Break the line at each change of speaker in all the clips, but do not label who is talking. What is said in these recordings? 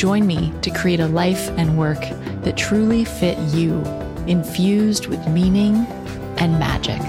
Join me to create a life and work that truly fit you, infused with meaning and magic.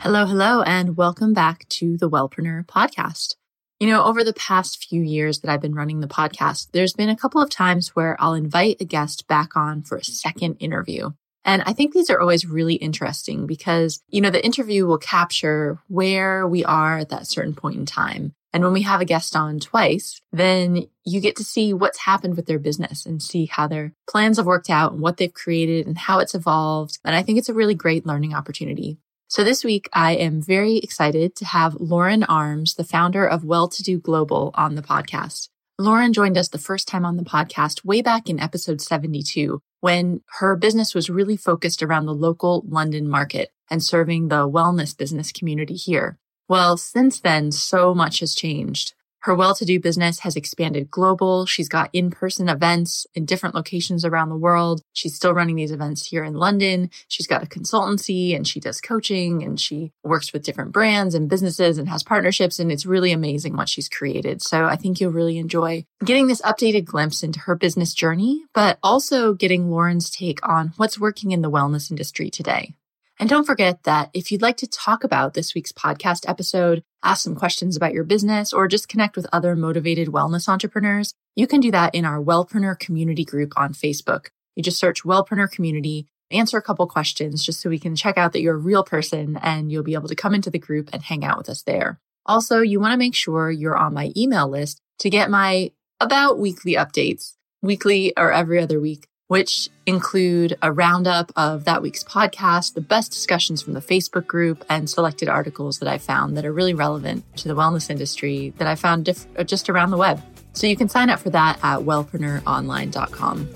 Hello, hello, and welcome back to the Wellpreneur podcast. You know, over the past few years that I've been running the podcast, there's been a couple of times where I'll invite a guest back on for a second interview. And I think these are always really interesting because, you know, the interview will capture where we are at that certain point in time. And when we have a guest on twice, then you get to see what's happened with their business and see how their plans have worked out and what they've created and how it's evolved. And I think it's a really great learning opportunity. So this week, I am very excited to have Lauren Armes, the founder of Well To Do Global, on the podcast. Lauren joined us the first time on the podcast way back in episode 72 when her business was really focused around the local London market and serving the wellness business community here. Well, since then, so much has changed. Her well to do business has expanded global. She's got in person events in different locations around the world. She's still running these events here in London. She's got a consultancy and she does coaching and she works with different brands and businesses and has partnerships. And it's really amazing what she's created. So I think you'll really enjoy getting this updated glimpse into her business journey, but also getting Lauren's take on what's working in the wellness industry today. And don't forget that if you'd like to talk about this week's podcast episode, ask some questions about your business, or just connect with other motivated wellness entrepreneurs, you can do that in our Wellpreneur community group on Facebook. You just search Wellpreneur community, answer a couple questions just so we can check out that you're a real person and you'll be able to come into the group and hang out with us there. Also, you want to make sure you're on my email list to get my about weekly updates, weekly or every other week which include a roundup of that week's podcast, the best discussions from the Facebook group, and selected articles that I found that are really relevant to the wellness industry that I found diff- uh, just around the web. So you can sign up for that at wellpreneuronline.com.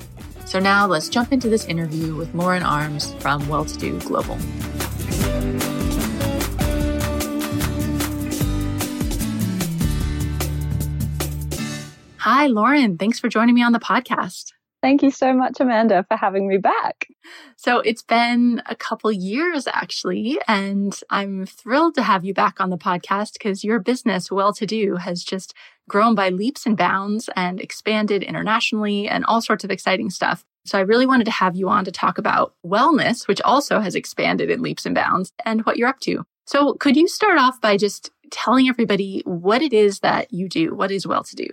So now let's jump into this interview with Lauren Armes from Well To Do Global. Hi, Lauren. Thanks for joining me on the podcast.
Thank you so much, Amanda, for having me back.
So it's been a couple years actually, and I'm thrilled to have you back on the podcast because your business, Well To Do, has just grown by leaps and bounds and expanded internationally and all sorts of exciting stuff. So I really wanted to have you on to talk about wellness, which also has expanded in leaps and bounds, and what you're up to. So could you start off by just telling everybody what it is that you do? What is Well To Do?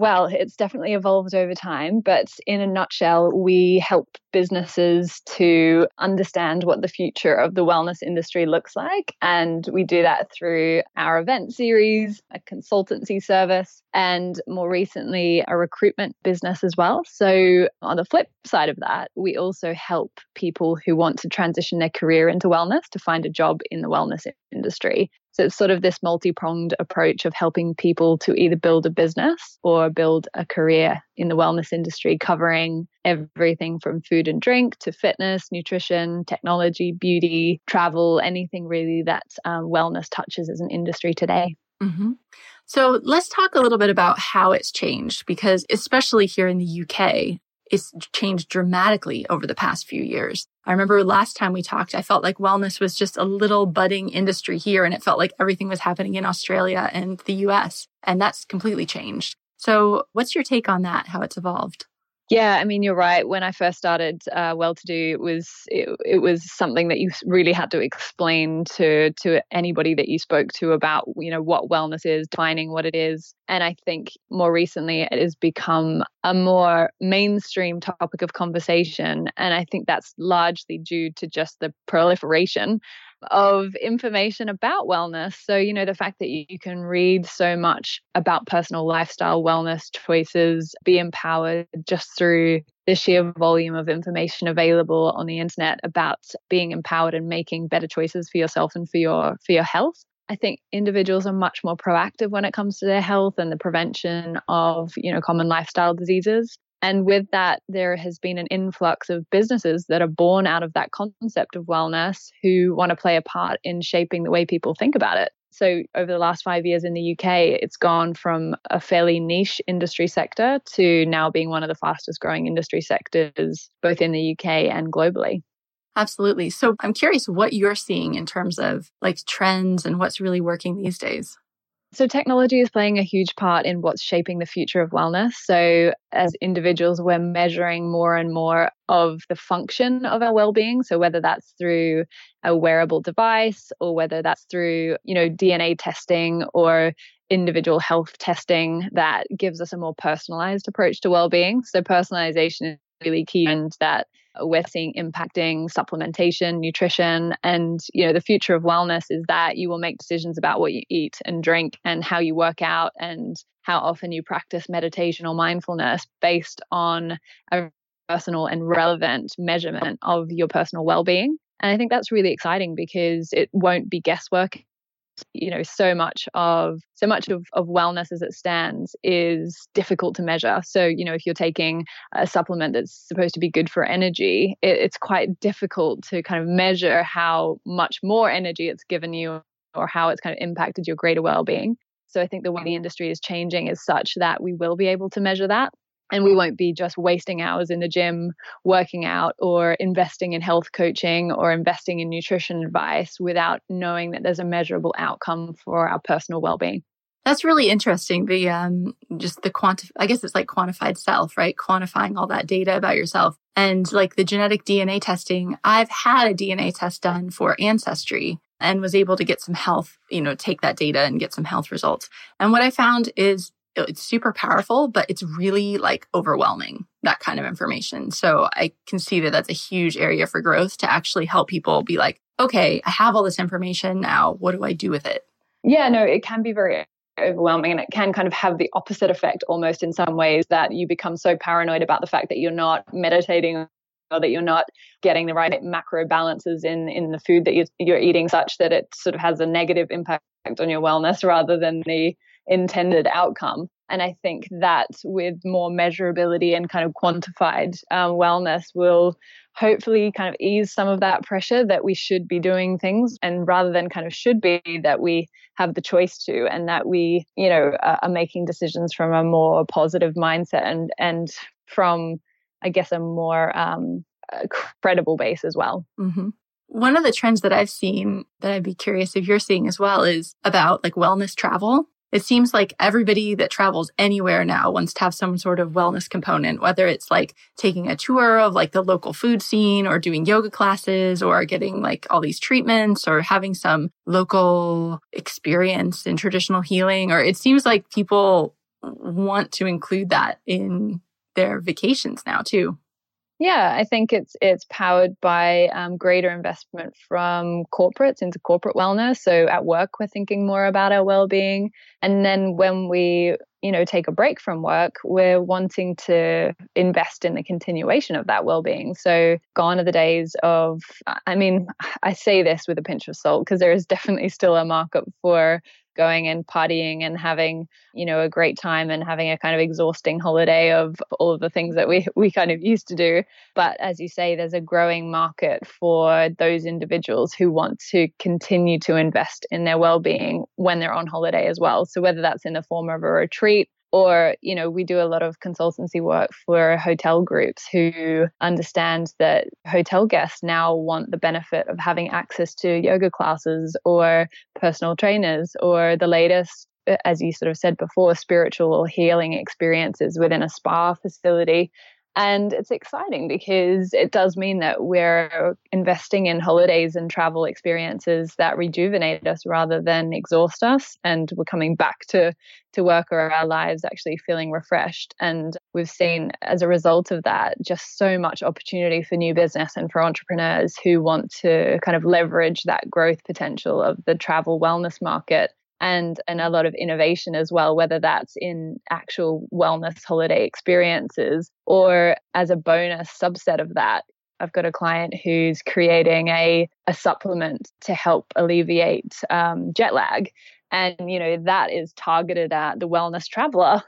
Well, it's definitely evolved over time, but in a nutshell, we help businesses to understand what the future of the wellness industry looks like. And we do that through our event series, a consultancy service, and more recently, a recruitment business as well. So, on the flip side of that, we also help people who want to transition their career into wellness to find a job in the wellness industry. So it's sort of this multi pronged approach of helping people to either build a business or build a career in the wellness industry, covering everything from food and drink to fitness, nutrition, technology, beauty, travel, anything really that um, wellness touches as an industry today.
Mm-hmm. So let's talk a little bit about how it's changed because, especially here in the UK, it's changed dramatically over the past few years. I remember last time we talked, I felt like wellness was just a little budding industry here, and it felt like everything was happening in Australia and the US. And that's completely changed. So, what's your take on that, how it's evolved?
Yeah, I mean, you're right. When I first started uh, Well To Do, it was it, it was something that you really had to explain to to anybody that you spoke to about you know what wellness is, defining what it is. And I think more recently it has become a more mainstream topic of conversation, and I think that's largely due to just the proliferation of information about wellness. So, you know, the fact that you, can read so much about personal lifestyle wellness choices, be empowered just through the sheer volume of information available on the internet about being empowered and making better choices for yourself and for your for your health. I think individuals are much more proactive when it comes to their health and the prevention of, you know, common lifestyle diseases. And with that, there has been an influx of businesses that are born out of that concept of wellness who want to play a part in shaping the way people think about it. So, over the last five years in the UK, it's gone from a fairly niche industry sector to now being one of the fastest growing industry sectors, both in the UK and globally.
Absolutely. So, I'm curious what you're seeing in terms of like trends and what's really working these days.
So, technology is playing a huge part in what's shaping the future of wellness. So, as individuals, we're measuring more and more of the function of our well-being. So, whether that's through a wearable device or whether that's through, you know, DNA testing or individual health testing that gives us a more personalized approach to well-being. So, personalization is really key and that we're seeing impacting supplementation, nutrition, and you know the future of wellness is that you will make decisions about what you eat and drink and how you work out and how often you practice meditation or mindfulness based on a personal and relevant measurement of your personal well-being. And I think that's really exciting because it won't be guesswork you know so much of so much of, of wellness as it stands is difficult to measure. So you know if you're taking a supplement that's supposed to be good for energy it, it's quite difficult to kind of measure how much more energy it's given you or how it's kind of impacted your greater well-being. So i think the way the mm-hmm. industry is changing is such that we will be able to measure that and we won't be just wasting hours in the gym working out or investing in health coaching or investing in nutrition advice without knowing that there's a measurable outcome for our personal well-being.
That's really interesting the um just the quanti i guess it's like quantified self right? Quantifying all that data about yourself. And like the genetic dna testing i've had a dna test done for ancestry and was able to get some health you know take that data and get some health results. And what i found is it's super powerful, but it's really like overwhelming, that kind of information. So I can see that that's a huge area for growth to actually help people be like, okay, I have all this information now. What do I do with it?
Yeah, no, it can be very overwhelming and it can kind of have the opposite effect almost in some ways that you become so paranoid about the fact that you're not meditating or that you're not getting the right macro balances in in the food that you're, you're eating such that it sort of has a negative impact on your wellness rather than the intended outcome. And I think that with more measurability and kind of quantified um, wellness will hopefully kind of ease some of that pressure that we should be doing things and rather than kind of should be that we have the choice to and that we you know are making decisions from a more positive mindset and and from i guess a more um, credible base as well
mm-hmm. One of the trends that I've seen that I'd be curious if you're seeing as well is about like wellness travel. It seems like everybody that travels anywhere now wants to have some sort of wellness component, whether it's like taking a tour of like the local food scene or doing yoga classes or getting like all these treatments or having some local experience in traditional healing. Or it seems like people want to include that in their vacations now too.
Yeah, I think it's it's powered by um, greater investment from corporates into corporate wellness. So at work, we're thinking more about our well-being, and then when we you know take a break from work, we're wanting to invest in the continuation of that well-being. So gone are the days of, I mean, I say this with a pinch of salt because there is definitely still a market for going and partying and having you know a great time and having a kind of exhausting holiday of all of the things that we we kind of used to do. But as you say there's a growing market for those individuals who want to continue to invest in their well-being when they're on holiday as well. So whether that's in the form of a retreat or you know we do a lot of consultancy work for hotel groups who understand that hotel guests now want the benefit of having access to yoga classes or personal trainers or the latest as you sort of said before spiritual or healing experiences within a spa facility and it's exciting because it does mean that we're investing in holidays and travel experiences that rejuvenate us rather than exhaust us. And we're coming back to, to work or our lives actually feeling refreshed. And we've seen as a result of that, just so much opportunity for new business and for entrepreneurs who want to kind of leverage that growth potential of the travel wellness market and and a lot of innovation as well whether that's in actual wellness holiday experiences or as a bonus subset of that I've got a client who's creating a, a supplement to help alleviate um, jet lag. And, you know, that is targeted at the wellness traveler.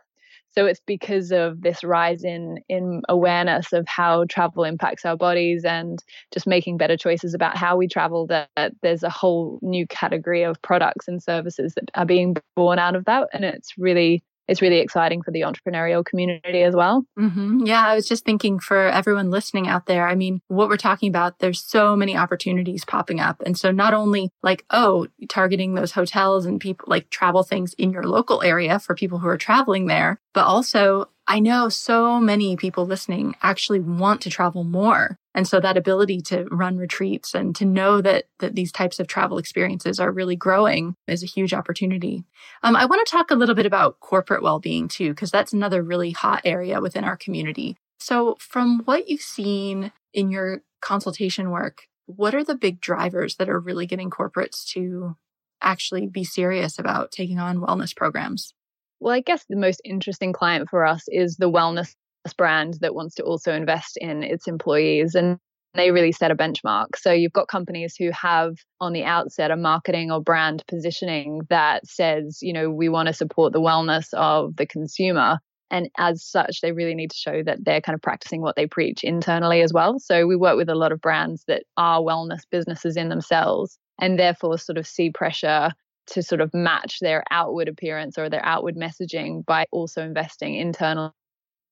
So it's because of this rise in in awareness of how travel impacts our bodies and just making better choices about how we travel that, that there's a whole new category of products and services that are being born out of that. And it's really it's really exciting for the entrepreneurial community as well.
Mm-hmm. Yeah, I was just thinking for everyone listening out there, I mean, what we're talking about, there's so many opportunities popping up. And so not only like, oh, targeting those hotels and people like travel things in your local area for people who are traveling there, but also I know so many people listening actually want to travel more. And so that ability to run retreats and to know that, that these types of travel experiences are really growing is a huge opportunity. Um, I want to talk a little bit about corporate well-being too, because that's another really hot area within our community. So from what you've seen in your consultation work, what are the big drivers that are really getting corporates to actually be serious about taking on wellness programs?
Well, I guess the most interesting client for us is the wellness brand that wants to also invest in its employees. And they really set a benchmark. So you've got companies who have on the outset a marketing or brand positioning that says, you know, we want to support the wellness of the consumer. And as such, they really need to show that they're kind of practicing what they preach internally as well. So we work with a lot of brands that are wellness businesses in themselves and therefore sort of see pressure to sort of match their outward appearance or their outward messaging by also investing internally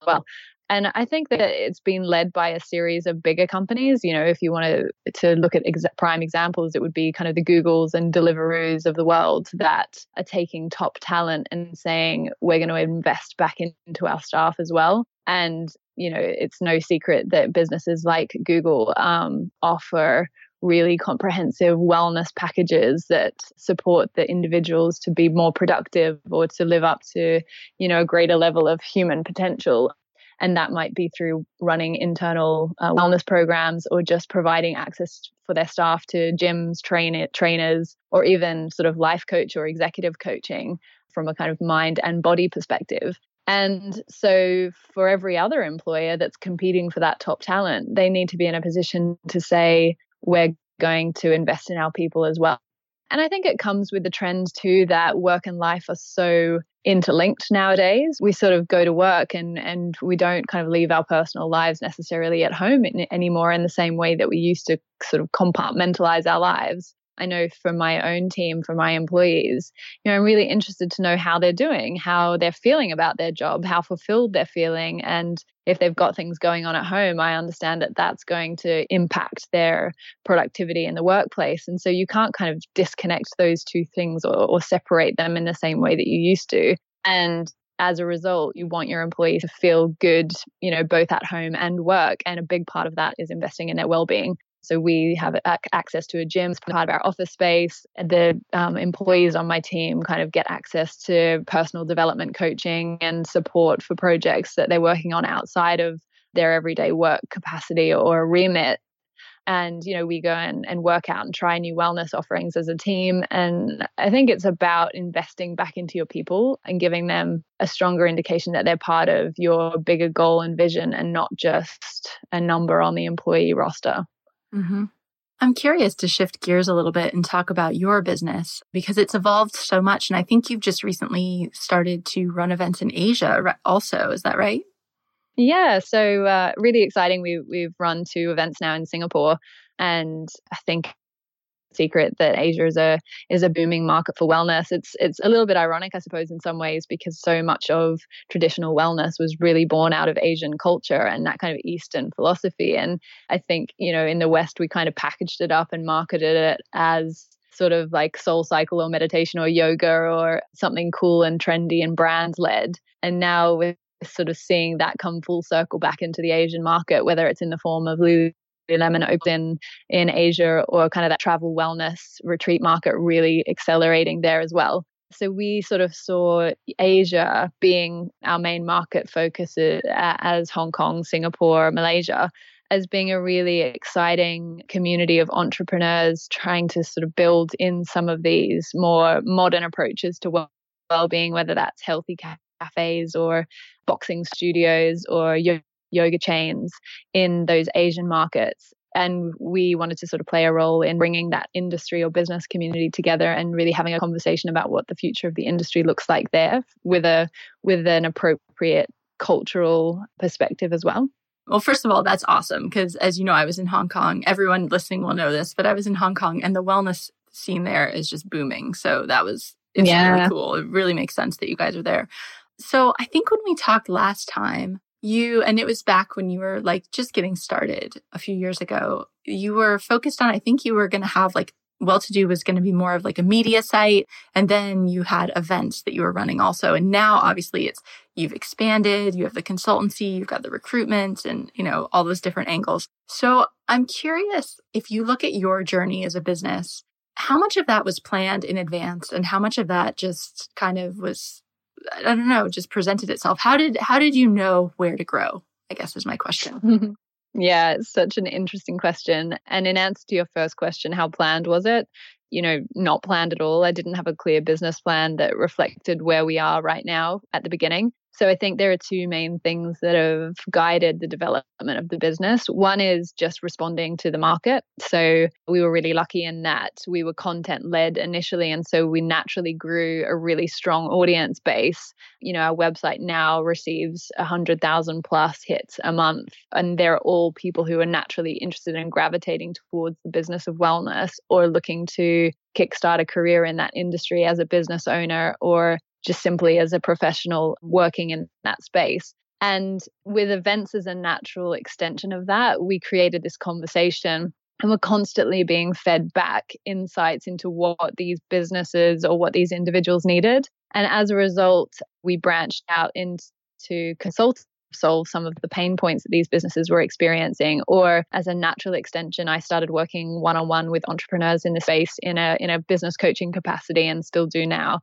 well. And I think that it's been led by a series of bigger companies. You know, if you want to to look at ex- prime examples, it would be kind of the Googles and Deliveroos of the world that are taking top talent and saying we're going to invest back into our staff as well. And you know, it's no secret that businesses like Google um, offer really comprehensive wellness packages that support the individuals to be more productive or to live up to you know a greater level of human potential. And that might be through running internal uh, wellness programs or just providing access for their staff to gyms train trainers or even sort of life coach or executive coaching from a kind of mind and body perspective. And so, for every other employer that's competing for that top talent, they need to be in a position to say, we're going to invest in our people as well. And I think it comes with the trend too that work and life are so interlinked nowadays. We sort of go to work and and we don't kind of leave our personal lives necessarily at home in, anymore in the same way that we used to sort of compartmentalize our lives. I know from my own team, for my employees, you know, I'm really interested to know how they're doing, how they're feeling about their job, how fulfilled they're feeling. And if they've got things going on at home, I understand that that's going to impact their productivity in the workplace. And so you can't kind of disconnect those two things or, or separate them in the same way that you used to. And as a result, you want your employees to feel good, you know, both at home and work. And a big part of that is investing in their well-being. So we have access to a gym part of our office space. The um, employees on my team kind of get access to personal development coaching and support for projects that they're working on outside of their everyday work capacity or remit. And, you know, we go and, and work out and try new wellness offerings as a team. And I think it's about investing back into your people and giving them a stronger indication that they're part of your bigger goal and vision and not just a number on the employee roster.
Mm-hmm. I'm curious to shift gears a little bit and talk about your business because it's evolved so much. And I think you've just recently started to run events in Asia also. Is that right?
Yeah. So, uh, really exciting. We, we've run two events now in Singapore. And I think secret that Asia is a is a booming market for wellness. It's it's a little bit ironic, I suppose, in some ways, because so much of traditional wellness was really born out of Asian culture and that kind of Eastern philosophy. And I think you know in the West we kind of packaged it up and marketed it as sort of like soul cycle or meditation or yoga or something cool and trendy and brand led. And now we're sort of seeing that come full circle back into the Asian market, whether it's in the form of Lemon open in Asia or kind of that travel wellness retreat market really accelerating there as well. So we sort of saw Asia being our main market focus uh, as Hong Kong, Singapore, Malaysia as being a really exciting community of entrepreneurs trying to sort of build in some of these more modern approaches to well-being, whether that's healthy cafes or boxing studios or yoga yoga chains in those Asian markets. And we wanted to sort of play a role in bringing that industry or business community together and really having a conversation about what the future of the industry looks like there with a with an appropriate cultural perspective as well.
Well, first of all, that's awesome because as you know, I was in Hong Kong. Everyone listening will know this, but I was in Hong Kong and the wellness scene there is just booming. So that was it's yeah. really cool. It really makes sense that you guys are there. So I think when we talked last time, you and it was back when you were like just getting started a few years ago. You were focused on I think you were going to have like well to do was going to be more of like a media site and then you had events that you were running also and now obviously it's you've expanded you have the consultancy you've got the recruitment and you know all those different angles so i'm curious if you look at your journey as a business how much of that was planned in advance and how much of that just kind of was I don't know, just presented itself. How did how did you know where to grow? I guess is my question.
yeah, it's such an interesting question. And in answer to your first question, how planned was it? You know, not planned at all. I didn't have a clear business plan that reflected where we are right now at the beginning. So I think there are two main things that have guided the development of the business. One is just responding to the market. So we were really lucky in that we were content led initially. And so we naturally grew a really strong audience base. You know, our website now receives 100,000 plus hits a month. And they're all people who are naturally interested in gravitating towards the business of wellness or looking to kickstart a career in that industry as a business owner or just simply as a professional working in that space. And with events as a natural extension of that, we created this conversation and we're constantly being fed back insights into what these businesses or what these individuals needed. And as a result, we branched out into consult solve some of the pain points that these businesses were experiencing or as a natural extension i started working one-on-one with entrepreneurs in the space in a in a business coaching capacity and still do now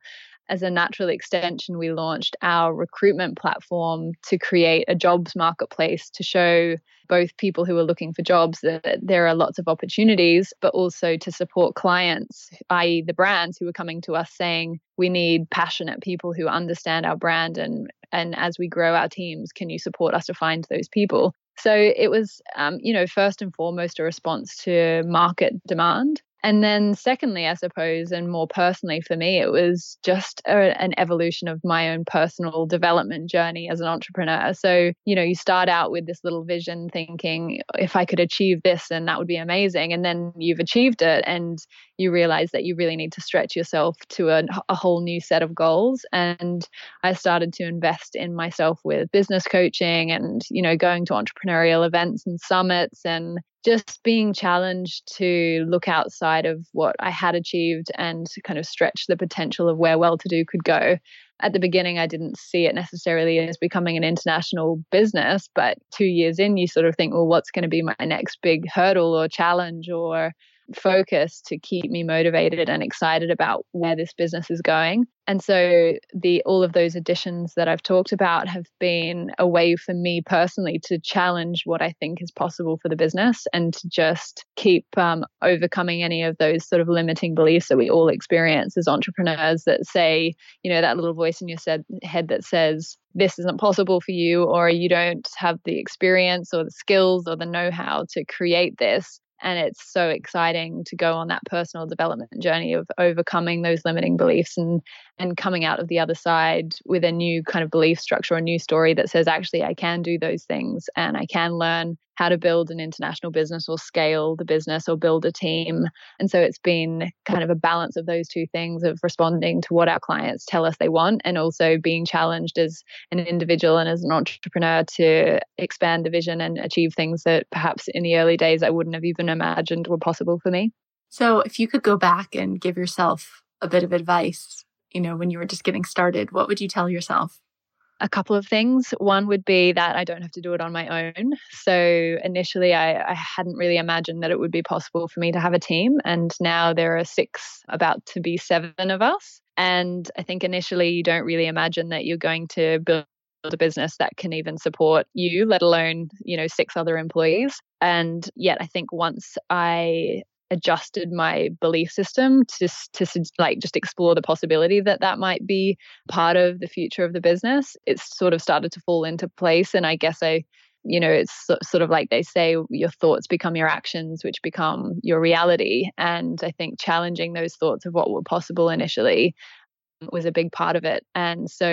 as a natural extension, we launched our recruitment platform to create a jobs marketplace to show both people who are looking for jobs that there are lots of opportunities, but also to support clients, i.e., the brands who are coming to us saying, we need passionate people who understand our brand. And, and as we grow our teams, can you support us to find those people? So it was, um, you know, first and foremost, a response to market demand. And then, secondly, I suppose, and more personally for me, it was just a, an evolution of my own personal development journey as an entrepreneur. So, you know, you start out with this little vision thinking, if I could achieve this, then that would be amazing. And then you've achieved it and you realize that you really need to stretch yourself to a, a whole new set of goals. And I started to invest in myself with business coaching and, you know, going to entrepreneurial events and summits and just being challenged to look outside of what I had achieved and to kind of stretch the potential of where well to do could go. At the beginning, I didn't see it necessarily as becoming an international business, but two years in, you sort of think, well, what's going to be my next big hurdle or challenge or focus to keep me motivated and excited about where this business is going. And so the all of those additions that I've talked about have been a way for me personally to challenge what I think is possible for the business and to just keep um, overcoming any of those sort of limiting beliefs that we all experience as entrepreneurs that say, you know, that little voice in your said, head that says this isn't possible for you or you don't have the experience or the skills or the know-how to create this and it's so exciting to go on that personal development journey of overcoming those limiting beliefs and and coming out of the other side with a new kind of belief structure a new story that says actually I can do those things and I can learn how to build an international business or scale the business or build a team. And so it's been kind of a balance of those two things of responding to what our clients tell us they want and also being challenged as an individual and as an entrepreneur to expand the vision and achieve things that perhaps in the early days I wouldn't have even imagined were possible for me.
So if you could go back and give yourself a bit of advice, you know, when you were just getting started, what would you tell yourself?
A couple of things. One would be that I don't have to do it on my own. So initially, I, I, hadn't really imagined that it would be possible for me to have a team. And now there are six, about to be seven of us. And I think initially, you don't really imagine that you're going to build a business that can even support you let alone you know six other employees and yet i think once i adjusted my belief system to to like just explore the possibility that that might be part of the future of the business it's sort of started to fall into place and i guess i you know, it's sort of like they say your thoughts become your actions, which become your reality. And I think challenging those thoughts of what were possible initially was a big part of it. And so,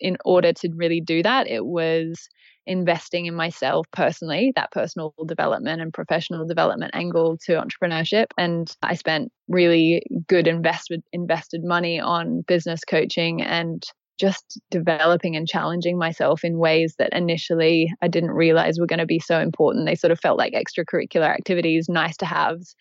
in order to really do that, it was investing in myself personally, that personal development and professional development angle to entrepreneurship. And I spent really good invested invested money on business coaching and just developing and challenging myself in ways that initially I didn't realize were going to be so important. They sort of felt like extracurricular activities, nice to haves.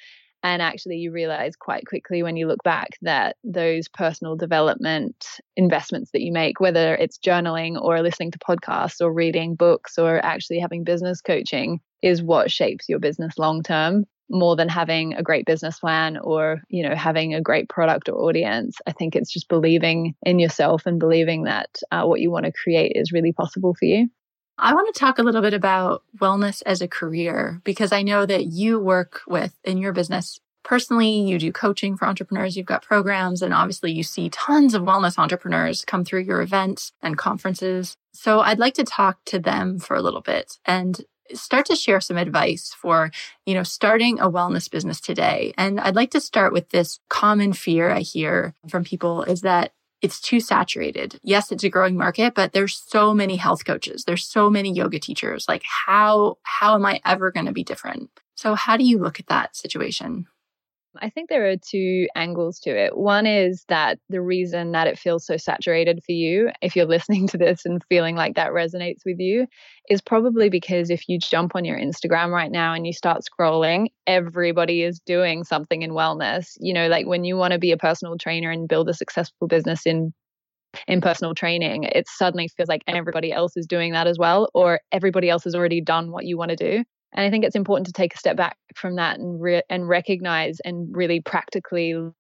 And actually, you realize quite quickly when you look back that those personal development investments that you make, whether it's journaling or listening to podcasts or reading books or actually having business coaching, is what shapes your business long term more than having a great business plan or you know having a great product or audience. I think it's just believing in yourself and believing that uh, what you want to create is really possible for you
I want to talk a little bit about wellness as a career because I know that you work with in your business personally, you do coaching for entrepreneurs, you've got programs, and obviously you see tons of wellness entrepreneurs come through your events and conferences. So I'd like to talk to them for a little bit and start to share some advice for, you know, starting a wellness business today. And I'd like to start with this common fear I hear from people is that it's too saturated. Yes, it's a growing market, but there's so many health coaches. There's so many yoga teachers. Like how how am I ever going to be different? So how do you look at that situation?
I think there are two angles to it. One is that the reason that it feels so saturated for you, if you're listening to this and feeling like that resonates with you, is probably because if you jump on your Instagram right now and you start scrolling, everybody is doing something in wellness. You know, like when you want to be a personal trainer and build a successful business in in personal training, it suddenly feels like everybody else is doing that as well, or everybody else has already done what you want to do. And I think it's important to take a step back from that and re- and recognize and really practically look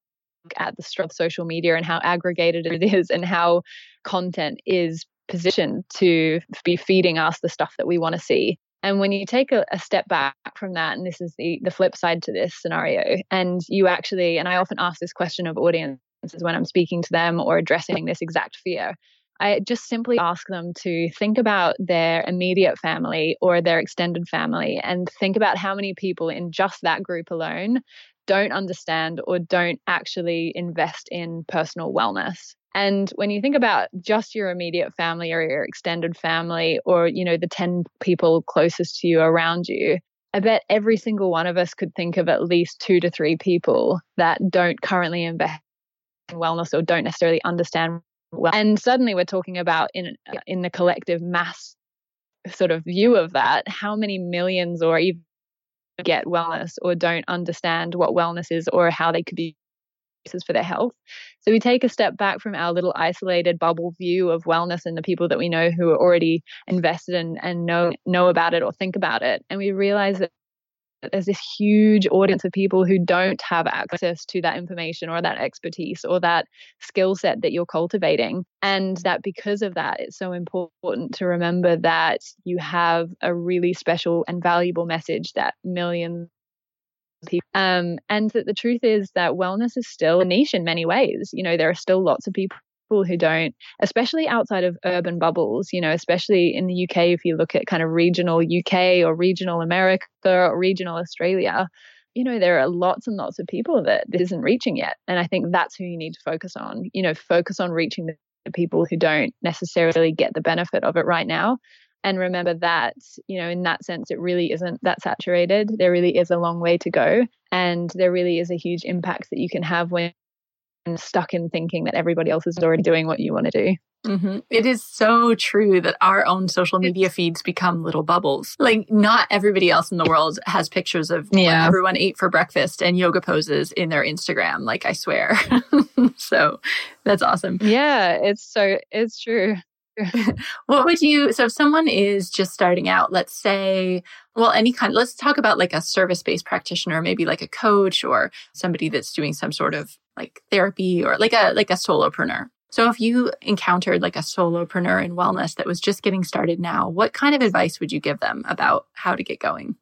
at the strength of social media and how aggregated it is and how content is positioned to be feeding us the stuff that we want to see. And when you take a, a, step back from that, and this is the, the flip side to this scenario, and you actually, and I often ask this question of audiences when I'm speaking to them or addressing this exact fear I just simply ask them to think about their immediate family or their extended family and think about how many people in just that group alone don't understand or don't actually invest in personal wellness. And when you think about just your immediate family or your extended family or you know the 10 people closest to you around you, I bet every single one of us could think of at least 2 to 3 people that don't currently invest in wellness or don't necessarily understand well. And suddenly we're talking about in uh, in the collective mass sort of view of that, how many millions or even get wellness or don't understand what wellness is or how they could be uses for their health. So we take a step back from our little isolated bubble view of wellness and the people that we know who are already invested in and know know about it or think about it. And we realize that there's this huge audience of people who don't have access to that information or that expertise or that skill set that you're cultivating. And that because of that, it's so important to remember that you have a really special and valuable message that millions people. Um, and that the truth is that wellness is still a niche in many ways. You know, there are still lots of people people who don't, especially outside of urban bubbles, you know, especially in the UK, if you look at kind of regional UK or regional America or regional Australia, you know, there are lots and lots of people that this isn't reaching yet. And I think that's who you need to focus on, you know, focus on reaching the people who don't necessarily get the benefit of it right now. And remember that, you know, in that sense, it really isn't that saturated. There really is a long way to go. And there really is a huge impact that you can have when stuck in thinking that everybody else is already doing what you want to do.
Mm-hmm. It is so true that our own social media feeds become little bubbles. Like, not everybody else in the world has pictures of yeah. what everyone ate for breakfast and yoga poses in their Instagram. Like, I swear. so that's awesome.
Yeah, it's so, it's true.
what would you so if someone is just starting out let's say well any kind let's talk about like a service-based practitioner maybe like a coach or somebody that's doing some sort of like therapy or like a like a solopreneur. So if you encountered like a solopreneur in wellness that was just getting started now what kind of advice would you give them about how to get going?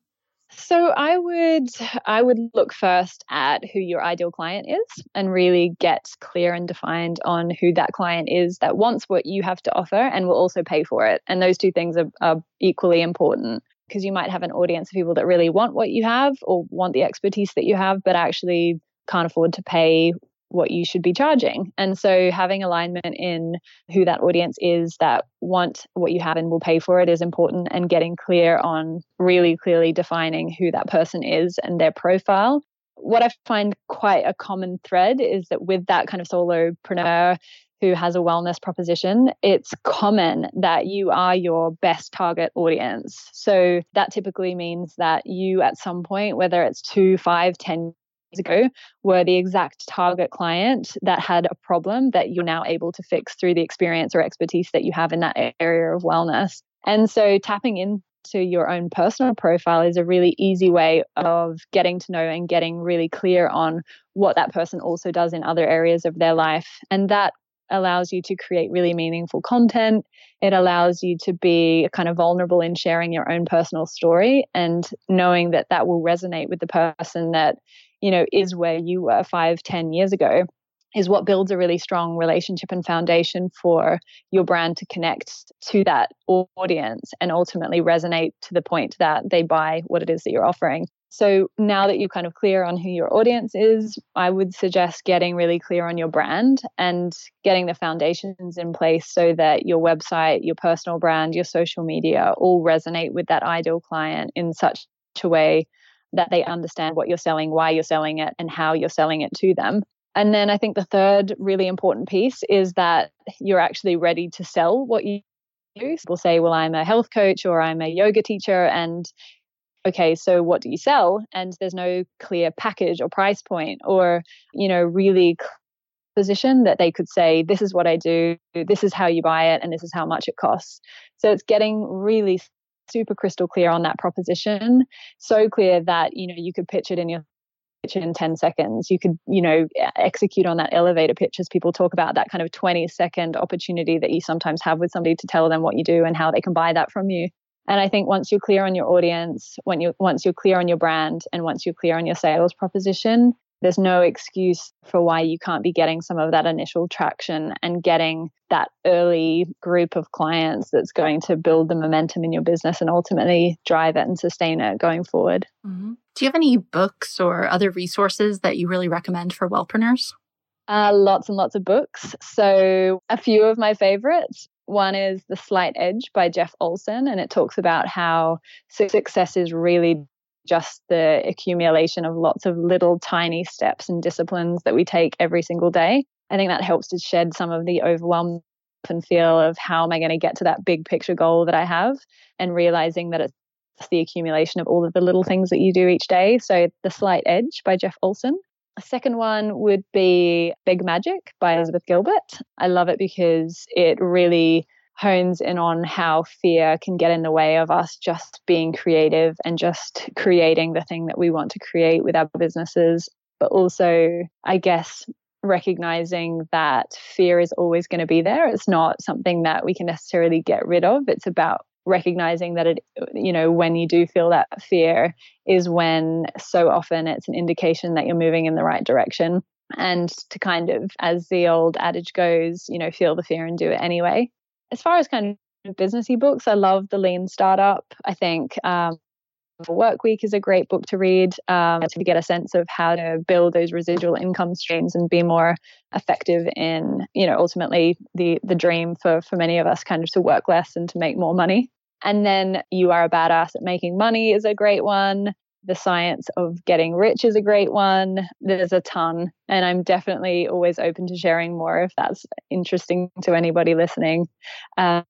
So I would I would look first at who your ideal client is and really get clear and defined on who that client is that wants what you have to offer and will also pay for it. And those two things are, are equally important. Because you might have an audience of people that really want what you have or want the expertise that you have, but actually can't afford to pay what you should be charging. And so having alignment in who that audience is that want what you have and will pay for it is important and getting clear on really clearly defining who that person is and their profile. What I find quite a common thread is that with that kind of solopreneur who has a wellness proposition, it's common that you are your best target audience. So that typically means that you, at some point, whether it's two, five, ten ago were the exact target client that had a problem that you're now able to fix through the experience or expertise that you have in that area of wellness. And so tapping into your own personal profile is a really easy way of getting to know and getting really clear on what that person also does in other areas of their life. And that allows you to create really meaningful content. It allows you to be kind of vulnerable in sharing your own personal story and knowing that that will resonate with the person that you know, is where you were five, ten years ago, is what builds a really strong relationship and foundation for your brand to connect to that audience and ultimately resonate to the point that they buy what it is that you're offering. So now that you're kind of clear on who your audience is, I would suggest getting really clear on your brand and getting the foundations in place so that your website, your personal brand, your social media all resonate with that ideal client in such a way that they understand what you're selling, why you're selling it, and how you're selling it to them. And then I think the third really important piece is that you're actually ready to sell what you do. People say, well, I'm a health coach or I'm a yoga teacher. And okay, so what do you sell? And there's no clear package or price point or, you know, really position that they could say, this is what I do, this is how you buy it, and this is how much it costs. So it's getting really super crystal clear on that proposition, so clear that you know you could pitch it in your pitch in 10 seconds. You could, you know, execute on that elevator pitch as people talk about that kind of 20 second opportunity that you sometimes have with somebody to tell them what you do and how they can buy that from you. And I think once you're clear on your audience, when you once you're clear on your brand and once you're clear on your sales proposition, there's no excuse for why you can't be getting some of that initial traction and getting that early group of clients that's going to build the momentum in your business and ultimately drive it and sustain it going forward.
Mm-hmm. Do you have any books or other resources that you really recommend for wellpreneurs?
Uh, lots and lots of books. So, a few of my favorites. One is The Slight Edge by Jeff Olson, and it talks about how success is really just the accumulation of lots of little tiny steps and disciplines that we take every single day. I think that helps to shed some of the overwhelm and feel of how am I going to get to that big picture goal that I have and realizing that it's the accumulation of all of the little things that you do each day. So, The Slight Edge by Jeff Olson. A second one would be Big Magic by Elizabeth Gilbert. I love it because it really hones in on how fear can get in the way of us just being creative and just creating the thing that we want to create with our businesses. But also, I guess, recognizing that fear is always going to be there. It's not something that we can necessarily get rid of. It's about recognizing that it you know when you do feel that fear is when so often it's an indication that you're moving in the right direction and to kind of as the old adage goes you know feel the fear and do it anyway as far as kind of businessy books, I love The Lean Startup. I think um, Work Week is a great book to read um, to get a sense of how to build those residual income streams and be more effective in, you know, ultimately the the dream for for many of us kind of to work less and to make more money. And then You Are a Badass at Making Money is a great one. The Science of Getting Rich is a great one. There's a ton, and I'm definitely always open to sharing more if that's interesting to anybody listening. Um,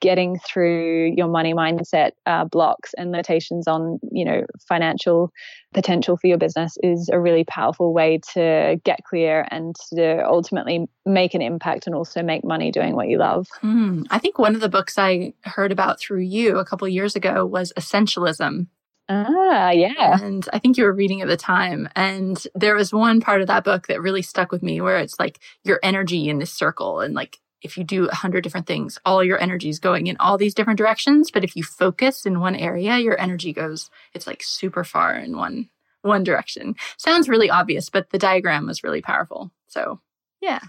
getting through your money mindset uh, blocks and limitations on you know financial potential for your business is a really powerful way to get clear and to ultimately make an impact and also make money doing what you love
mm, i think one of the books i heard about through you a couple years ago was essentialism
Ah, yeah.
And I think you were reading at the time. And there was one part of that book that really stuck with me where it's like your energy in this circle and like if you do a hundred different things, all your energy is going in all these different directions. But if you focus in one area, your energy goes, it's like super far in one one direction. Sounds really obvious, but the diagram was really powerful. So yeah.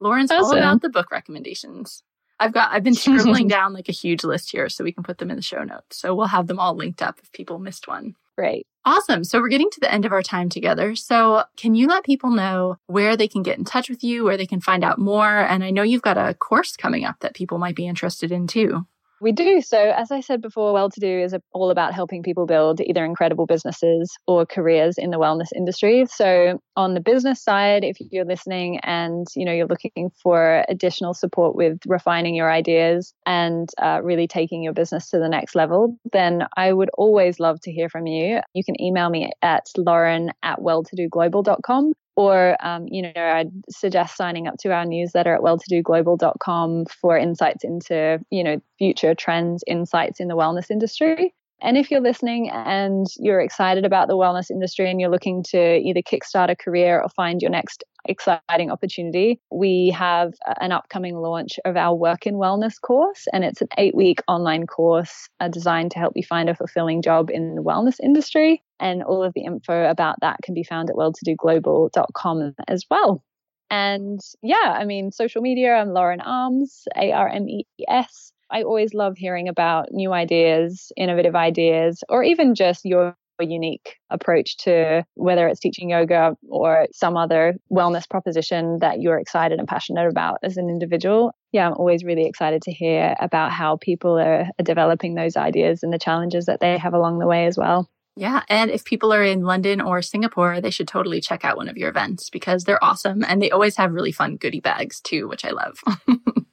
Lauren's awesome. all about the book recommendations. I've got I've been scribbling down like a huge list here so we can put them in the show notes. So we'll have them all linked up if people missed one.
Great.
Awesome. So we're getting to the end of our time together. So can you let people know where they can get in touch with you, where they can find out more? And I know you've got a course coming up that people might be interested in too.
We do. So, as I said before, Well to Do is all about helping people build either incredible businesses or careers in the wellness industry. So, on the business side, if you're listening and you know you're looking for additional support with refining your ideas and uh, really taking your business to the next level, then I would always love to hear from you. You can email me at lauren at welltodoglobal.com or um, you know i'd suggest signing up to our newsletter at welltodoglobal.com for insights into you know future trends insights in the wellness industry and if you're listening and you're excited about the wellness industry and you're looking to either kickstart a career or find your next exciting opportunity, we have an upcoming launch of our Work in Wellness course. And it's an eight week online course uh, designed to help you find a fulfilling job in the wellness industry. And all of the info about that can be found at welltodoglobal.com as well. And yeah, I mean, social media, I'm Lauren Armes, A R M E S. I always love hearing about new ideas, innovative ideas, or even just your unique approach to whether it's teaching yoga or some other wellness proposition that you're excited and passionate about as an individual. Yeah, I'm always really excited to hear about how people are, are developing those ideas and the challenges that they have along the way as well.
Yeah. And if people are in London or Singapore, they should totally check out one of your events because they're awesome. And they always have really fun goodie bags too, which I love.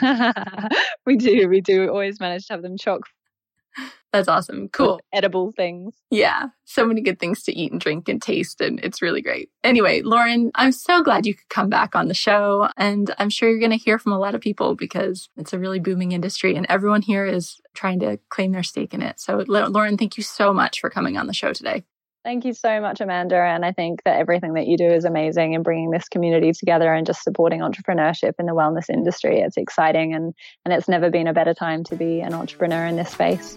we do. We do always manage to have them chock
that's awesome. Cool.
Edible things.
Yeah. So many good things to eat and drink and taste. And it's really great. Anyway, Lauren, I'm so glad you could come back on the show. And I'm sure you're going to hear from a lot of people because it's a really booming industry and everyone here is trying to claim their stake in it. So, Lauren, thank you so much for coming on the show today.
Thank you so much, Amanda. And I think that everything that you do is amazing in bringing this community together and just supporting entrepreneurship in the wellness industry. It's exciting and, and it's never been a better time to be an entrepreneur in this space.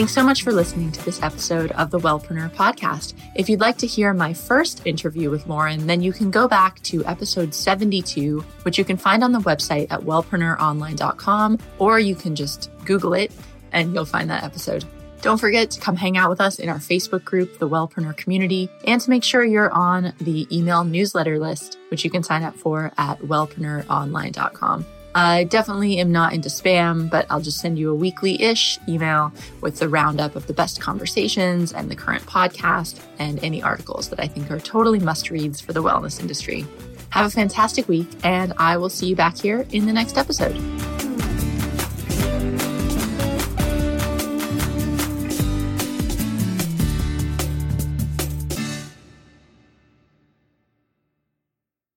Thanks so much for listening to this episode of the Wellpreneur podcast. If you'd like to hear my first interview with Lauren, then you can go back to episode 72, which you can find on the website at wellpreneuronline.com, or you can just Google it and you'll find that episode. Don't forget to come hang out with us in our Facebook group, the Wellpreneur Community, and to make sure you're on the email newsletter list, which you can sign up for at wellpreneuronline.com. I definitely am not into spam, but I'll just send you a weekly ish email with the roundup of the best conversations and the current podcast and any articles that I think are totally must reads for the wellness industry. Have a fantastic week, and I will see you back here in the next episode.